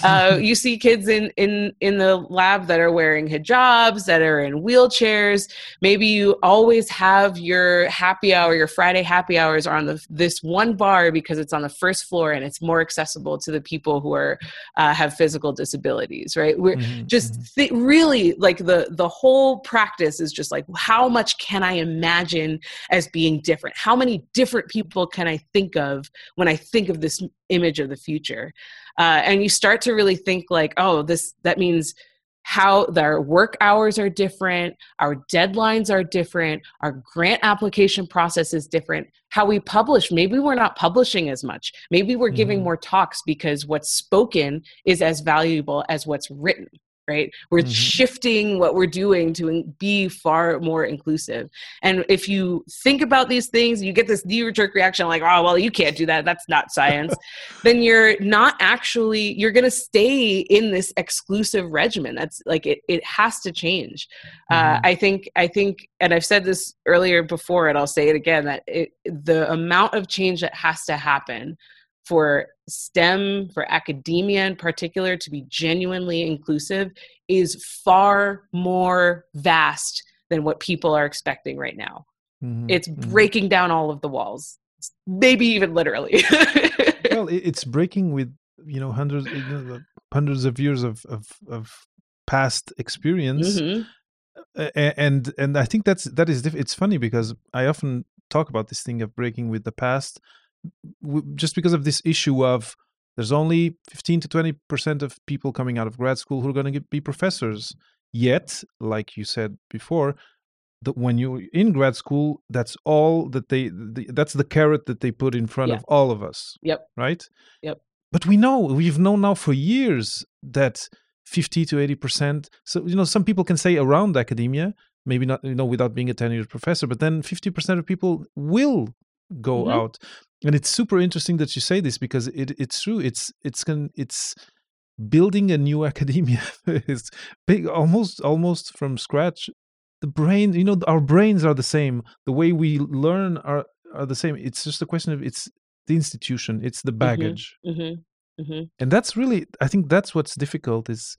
Uh, you see kids in in in the lab that are wearing hijabs, that are in wheelchairs. Maybe you always have your happy hour, your Friday happy hours are on the, this one bar because it's on the first floor and it's more accessible to the people who are uh, have physical disabilities. Right? We're mm-hmm. just mm-hmm. th- really like the the whole practice is just like how much can I imagine as being different? How many different people can I think of when I think of this image of the future. Uh, and you start to really think like oh this that means how their work hours are different our deadlines are different our grant application process is different. How we publish maybe we're not publishing as much. Maybe we're giving mm. more talks because what's spoken is as valuable as what's written right? We're mm-hmm. shifting what we're doing to be far more inclusive. And if you think about these things you get this knee jerk reaction like oh well you can't do that. That's not science. *laughs* Then you're not actually you're going to stay in this exclusive regimen. That's like it, it has to change. Uh, mm-hmm. uh, i think i think and i've said this earlier before and i'll say it again that it, the amount of change that has to happen for STEM, for academia in particular, to be genuinely inclusive is far more vast than what people are expecting right now. Mm-hmm. It's mm-hmm. breaking down all of the walls, maybe even literally. *laughs* well, it's breaking with you know hundreds, you know, hundreds of years of of, of past experience. Mm-hmm. And and I think that's that is diff- it's funny because I often talk about this thing of breaking with the past just because of this issue of there's only 15 to 20 percent of people coming out of grad school who are going to be professors. Yet like you said before that when you're in grad school that's all that they the, that's the carrot that they put in front yeah. of all of us yep. right? Yep. But we know we've known now for years that 50 to 80 percent so you know some people can say around academia maybe not you know without being a tenured professor but then 50 percent of people will go mm-hmm. out and it's super interesting that you say this because it, it's true. It's it's can it's building a new *laughs* academia is big almost almost from scratch. The brain you know our brains are the same. The way we learn are are the same. It's just a question of it's the institution it's the mm-hmm, baggage. mm-hmm, mm-hmm. and that's really i think that's what's difficult is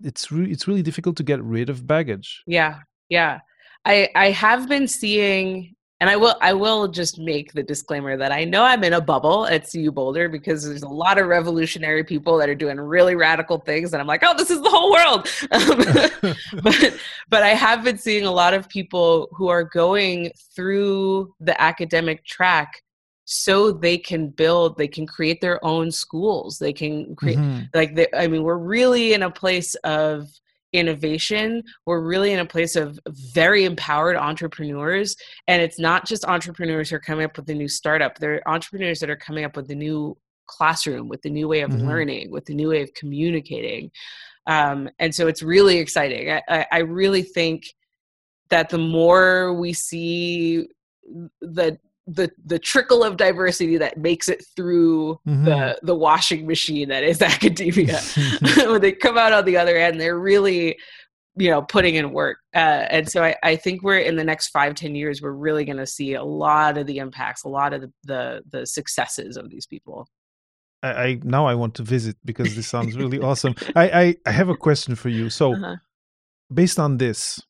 it's really it's really difficult to get rid of baggage. Yeah yeah. I i have been seeing and I will I will just make the disclaimer that I know I'm in a bubble at CU Boulder because there's a lot of revolutionary people that are doing really radical things and I'm like, oh, this is the whole world. *laughs* Um, *laughs* but but I have been seeing a lot of people who are going through the academic track so they can build they can create their own schools they can create mm-hmm. like they, i mean we're really in a place of innovation. We're really in a place of very empowered entrepreneurs. And it's not just entrepreneurs who are coming up with a new startup, they're entrepreneurs that are coming up with a new classroom, with the new way of mm-hmm. learning, with the new way of communicating. Um, and so it's really exciting. I, I really think that the more we see the the the trickle of diversity that makes it through mm-hmm. the the washing machine that is *laughs* academia. *laughs* When they come out on the other end they're really you know putting in work. Uh, and so I, I think we're in the next five ten years we're really going to see a lot of the impacts a lot of the the, the successes of these people. I, I, now i want to visit because this sounds really awesome. I, I, I have a question for you. So uh-huh. based on this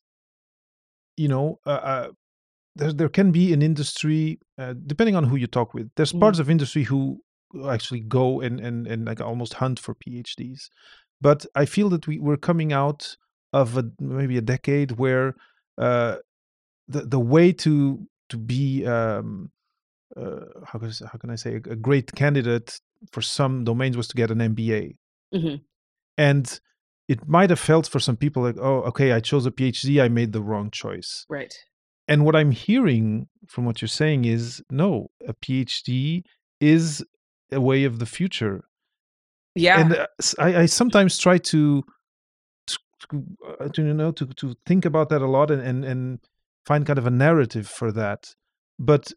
you know uh, uh there, there can be an industry uh, depending on who you talk with there's mm. parts of industry who actually go and, and and like almost hunt for phds but i feel that we, we're coming out of a, maybe a decade where uh, the the way to to be um, uh, how can I, how can I say a, a, great candidate for some domains was to get an MBA, mm-hmm. and it might have felt for some people like oh okay I chose a PhD I made the wrong choice right and what I'm hearing from what you're saying is no, a PhD is a way of the future. Yeah. And uh, I, I sometimes try to, to, uh, to, you know, to, to think about that a lot and, and, and find kind of a narrative for that. But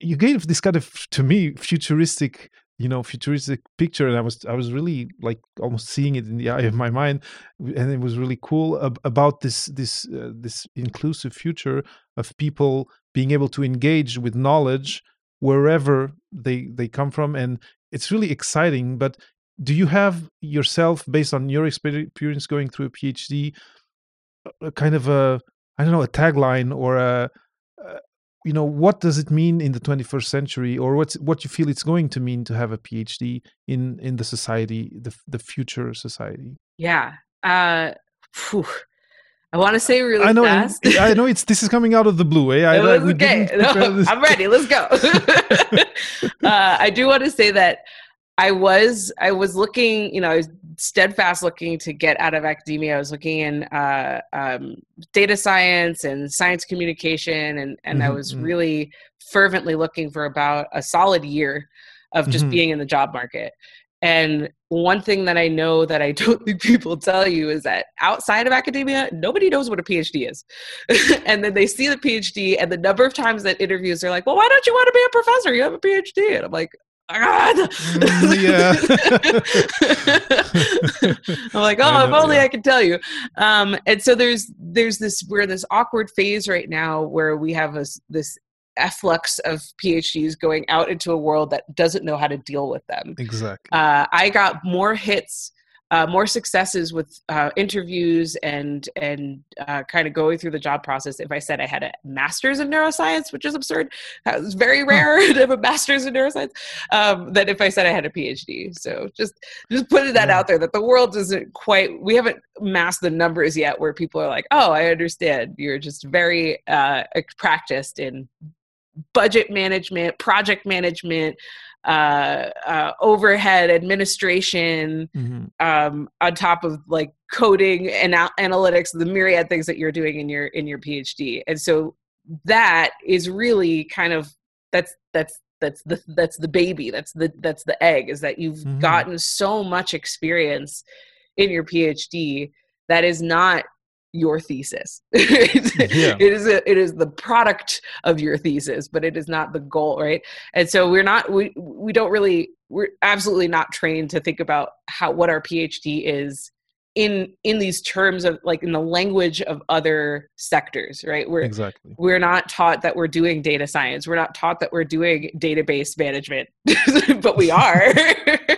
you gave this kind of, to me, futuristic you know futuristic picture and i was i was really like almost seeing it in the eye of my mind and it was really cool ab- about this this uh, this inclusive future of people being able to engage with knowledge wherever they they come from and it's really exciting but do you have yourself based on your experience going through a phd a kind of a i don't know a tagline or a, you know what does it mean in the 21st century or what's what you feel it's going to mean to have a phd in in the society the the future society yeah uh whew. I want to say really I know, fast. I know it's this is coming out of the blue. Eh? I, I okay. *laughs* No, I'm ready. Let's go. *laughs* uh, I do want to say that I was I was looking, you know, I was steadfast looking to get out of academia. I was looking in uh, um, data science and science communication, and and mm-hmm, I was mm-hmm. really fervently looking for about a solid year of just mm-hmm. being in the job market. And one thing that I know that I *laughs* don't think people tell you is that outside of academia, nobody knows what a PhD is. *laughs* and then they see the PhD, and the number of times that interviews are like, well, why don't you want to be a professor? You have a PhD. And I'm like, God. Mm, yeah. *laughs* I'm like, oh, know, if only yeah. I could tell you. Um, and so there's there's this we're in this awkward phase right now where we have this this efflux of PhDs going out into a world that doesn't know how to deal with them. Exactly. Uh, I got more hits, uh, more successes with uh, interviews and and uh, kind of going through the job process. If I said I had a master's in neuroscience, which is absurd, was very rare *laughs* to have a master's in neuroscience. Um, than if I said I had a PhD. So just just putting that yeah. out there that the world isn't quite. We haven't masked the numbers yet, where people are like, "Oh, I understand. You're just very uh, practiced in budget management, project management, uh, uh, overhead administration, mm-hmm. um, on top of like coding and analytics, the myriad things that you're doing in your in your PhD. And so that is really kind of that's that's that's the that's the baby that's the that's the egg is that you've mm-hmm. gotten so much experience in your phd that is not your thesis. *laughs* yeah. It is a, it is the product of your thesis, but it is not the goal, right? And so we're not we we don't really we're absolutely not trained to think about how what our PhD is in in these terms of like in the language of other sectors right we're exactly we're not taught that we're doing data science we're not taught that we're doing database management *laughs* but we are *laughs*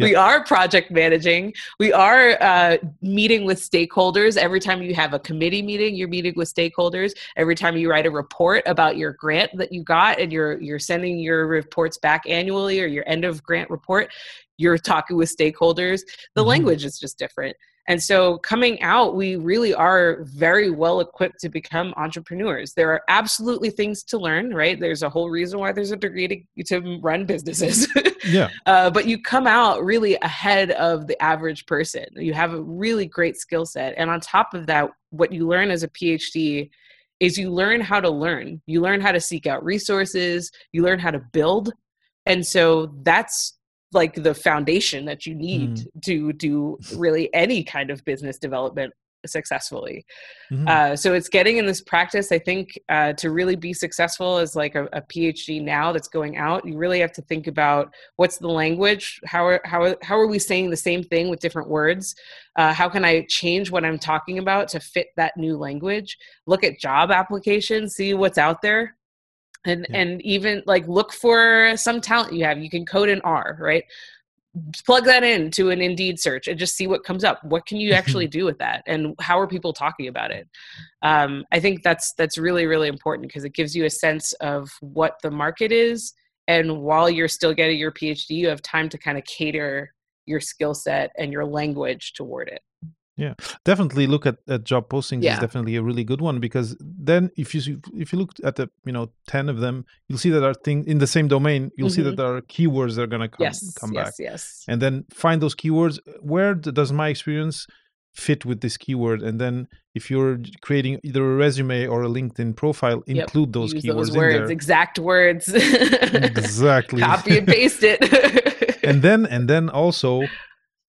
we are project managing. We are uh, meeting with stakeholders. Every time you have a committee meeting you're meeting with stakeholders. Every time you write a report about your grant that you got and you're you're sending your reports back annually or your end of grant report you're talking with stakeholders. The mm-hmm. language is just different and so coming out, we really are very well equipped to become entrepreneurs. There are absolutely things to learn, right? There's a whole reason why there's a degree to, to run businesses. *laughs* yeah. Uh, but you come out really ahead of the average person. You have a really great skill set. And on top of that, what you learn as a PhD is you learn how to learn. You learn how to seek out resources, you learn how to build. And so that's like the foundation that you need mm. to do really any kind of business development successfully mm-hmm. uh, so it's getting in this practice i think uh, to really be successful as like a, a, phd now that's going out you really have to think about what's the language how are, how, are, how are we saying the same thing with different words uh, how can i change what i'm talking about to fit that new language look at job applications see what's out there and yeah. and even like look for some talent you have. You can code in r right? Plug that into an indeed search and just see what comes up. What can you actually *laughs* do with that? And how are people talking about it? Um, i think that's that's really really important because it gives you a sense of what the market is. And while you're still getting your phd you have time to kind of cater your skill set and your language toward it yeah, definitely look at, at job postings yeah. is definitely a really good one because then if you if you look at the you know ten of them, you'll see that are things in the same domain. You'll mm-hmm. see that mm-hmm. there are keywords that are gonna come yes, come yes, back. Yes, And then find those keywords. Where does my experience fit with this keyword? And then if you're creating either a resume or a LinkedIn profile, yep. include those Use keywords those words. Exact words. *laughs* exactly. Copy and paste it. *laughs* and then and then *laughs* also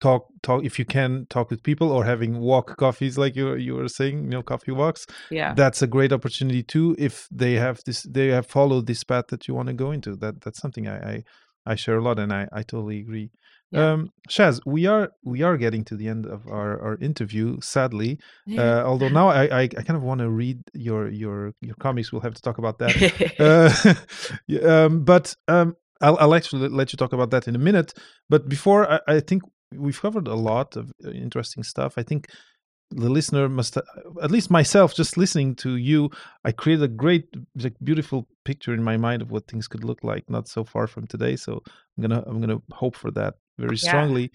talk talk if you can talk with people or having walk coffees like you you were saying you know coffee walks yeah. that's a great opportunity too if they have this they have followed this path that you want to go into. That that's something i i, I share a lot and i i totally agree. Yeah. um shaz we are we are getting to the end of our our interview sadly. Uh, although now i i, I kind of want to read your your your comics we'll have to talk about that. Uh, *laughs* um but um I'll, I'll actually let you talk about that in a minute. But before, I, I think we've covered a lot of uh, interesting stuff. I think the listener must, uh, at least myself, just listening to you, I created a great, like, beautiful picture in my mind of what things could look like, not so far from today. So I'm gonna, I'm gonna hope for that very yeah. strongly.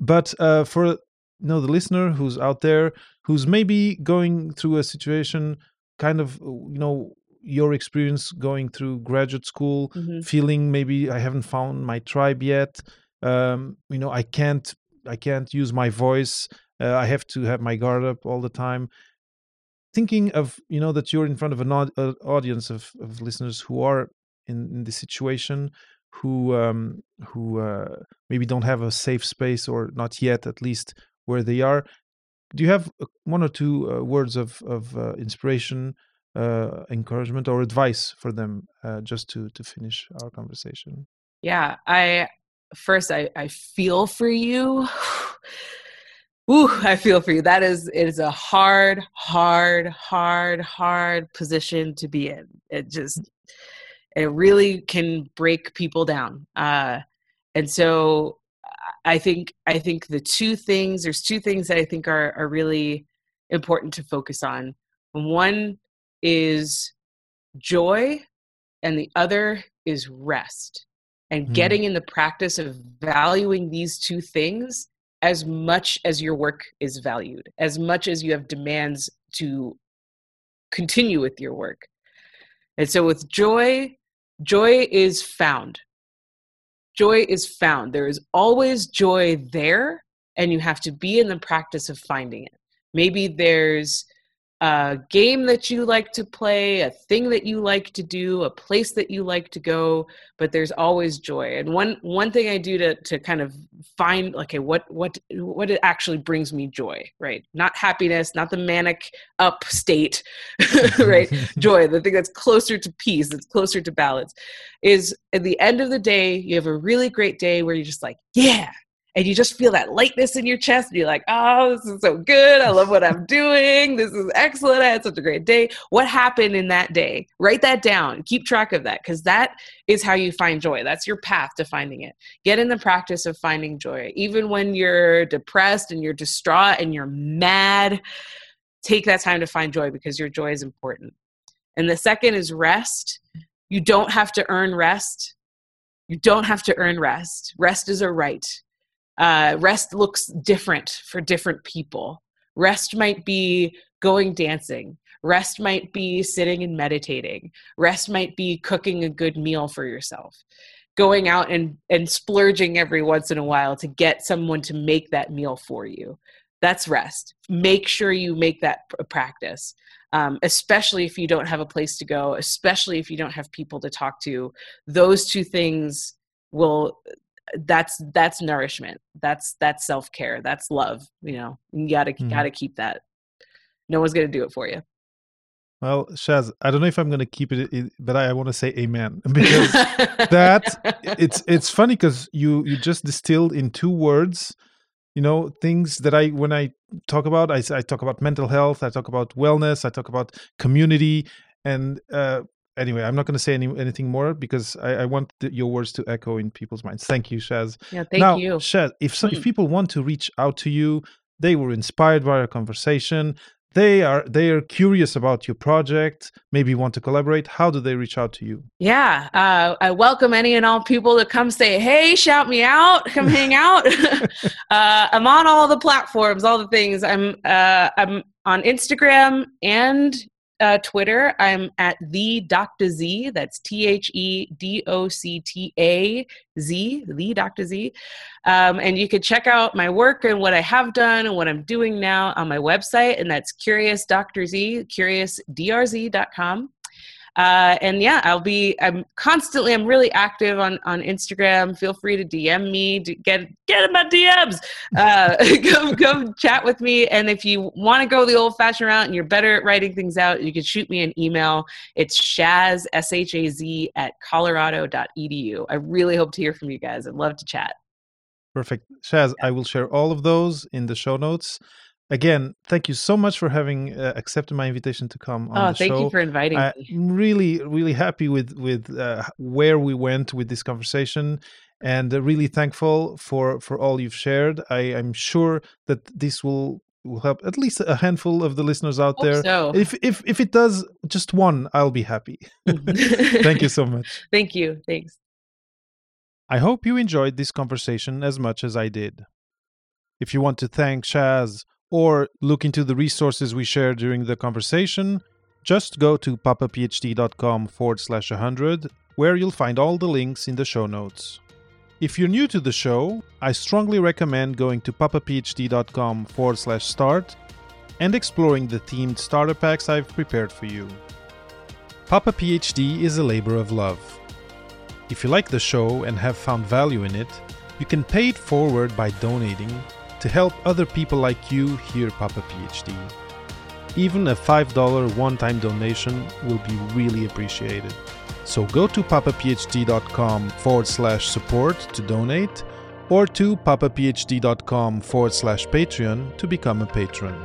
But uh, for you know the listener who's out there, who's maybe going through a situation, kind of, uh, you know, your experience going through graduate school, mm-hmm. feeling maybe I haven't found my tribe yet um, you know i can't i can't use my voice uh, i have to have my guard up all the time thinking of you know that you're in front of an uh, audience of, of listeners who are in, in this situation who um, who uh, maybe don't have a safe space or not yet, at least where they are. Do you have uh, one or two uh, words of of inspiration, encouragement, or advice for them, just to to finish our conversation? Yeah, I first I I feel for you. *sighs* Ooh, I feel for you. That is it is a hard, hard, hard, hard position to be in. It just it really can break people down. Uh, and so I think I think the two things there's two things that I think are are really important to focus on. One is joy, and the other is rest. And Mm. getting in the practice of valuing these two things as much as your work is valued, as much as you have demands to continue with your work. And so with joy, joy is found. Joy is found. There is always joy there, and you have to be in the practice of finding it. Maybe there's a game that you like to play, a thing that you like to do, a place that you like to go, but there's always joy. And one one thing I do to to kind of find okay, what what what it actually brings me joy, right? Not happiness, not the manic up state, *laughs* right? *laughs* joy, the thing that's closer to peace, that's closer to balance, is at the end of the day, you have a really great day where you're just like, yeah. And you just feel that lightness in your chest, and you're like, oh, this is so good. I love what I'm *laughs* doing. This is excellent. I had such a great day. What happened in that day? Write that down. Keep track of that because that is how you find joy. That's your path to finding it. Get in the practice of finding joy. Even when you're depressed and you're distraught and you're mad, take that time to find joy because your joy is important. And the second is rest. You don't have to earn rest. You don't have to earn rest. Rest is a right. Uh, rest looks different for different people. Rest might be going dancing. Rest might be sitting and meditating. Rest might be cooking a good meal for yourself. Going out and, and splurging every once in a while to get someone to make that meal for you. That's rest. Make sure you make that a practice, um, especially if you don't have a place to go, especially if you don't have people to talk to. Those two things will that's that's nourishment. That's that's self-care. That's love you know? You gotta Mhm. gotta keep that. No one's gonna do it for you. Well, Shaz, I don't know if I'm going to keep it, but I, I want to say amen *laughs* because that it's it's funny because you you just distilled in two words you know things that i when i talk about I talk about mental health i talk about wellness i talk about community and uh anyway i'm not going to say any, anything more because i, I want the, your words to echo in people's minds. Thank you shaz. Yeah thank now you. Shaz if so, if Mm. people want to reach out to you they were inspired by our conversation. They are they are curious about your project maybe want to collaborate. How do they reach out to you? Yeah uh, i welcome any and all people to come say hey shout me out *laughs* come hang out. *laughs* Uh, i'm on all the platforms all the things. I'm uh, i'm on instagram and uh, Twitter, I'm at the Dr. Z. That's T H E D O C T A Z, the Dr. Z. Um, and you can check out my work and what I have done and what I'm doing now on my website, and that's Curious Dr. Z, curiousdrz.com. Uh, and yeah, I'll be. I'm constantly. I'm really active on on Instagram. Feel free to DM me. To get get in my DMs. Uh, *laughs* come come chat with me. And if you want to go the old fashioned route and you're better at writing things out, you can shoot me an email. It's shaz s h a z at colorado.edu. I really hope to hear from you guys. I'd love to chat. Perfect. Shaz, I will share all of those in the show notes. Again, thank you so much for having uh, accepted my invitation to come on Oh, the thank show. you for inviting me. I'm me. really, really happy with with uh, where we went with this conversation, and uh, really thankful for for all you've shared. I, I'm sure that this will will help at least a handful of the listeners out Hope there. so. If if if it does, just one, I'll be happy. *laughs* Thank you so much. *laughs* Thank you. Thanks. I hope you enjoyed this conversation as much as I did. If you want to thank Shaz or look into the resources we shared during the conversation, just go to papaphd.com forward slash 100, where you'll find all the links in the show notes. If you're new to the show, I strongly recommend going to papaphd.com forward slash start and exploring the themed starter packs I've prepared for you. Papa PhD is a labor of love. If you like the show and have found value in it, you can pay it forward by donating to help other people like you hear Papa PhD. Even a $5 one time donation will be really appreciated. So go to papaphd.com forward slash support to donate or to papaphd.com forward slash Patreon to become a patron.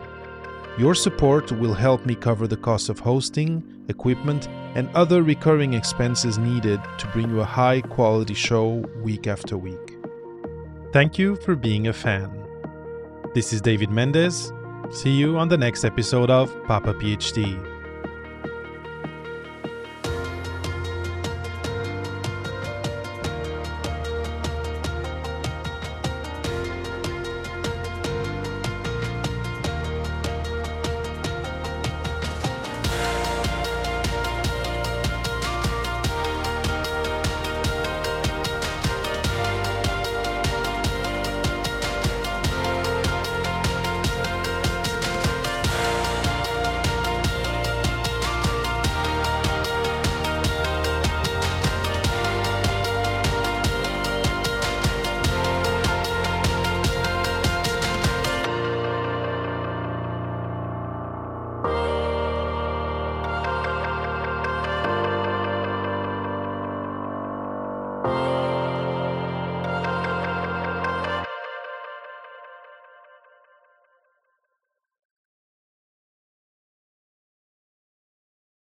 Your support will help me cover the cost of hosting, equipment, and other recurring expenses needed to bring you a high quality show week after week. Thank you for being a fan. This is David Mendez. See you on the next episode of Papa PhD.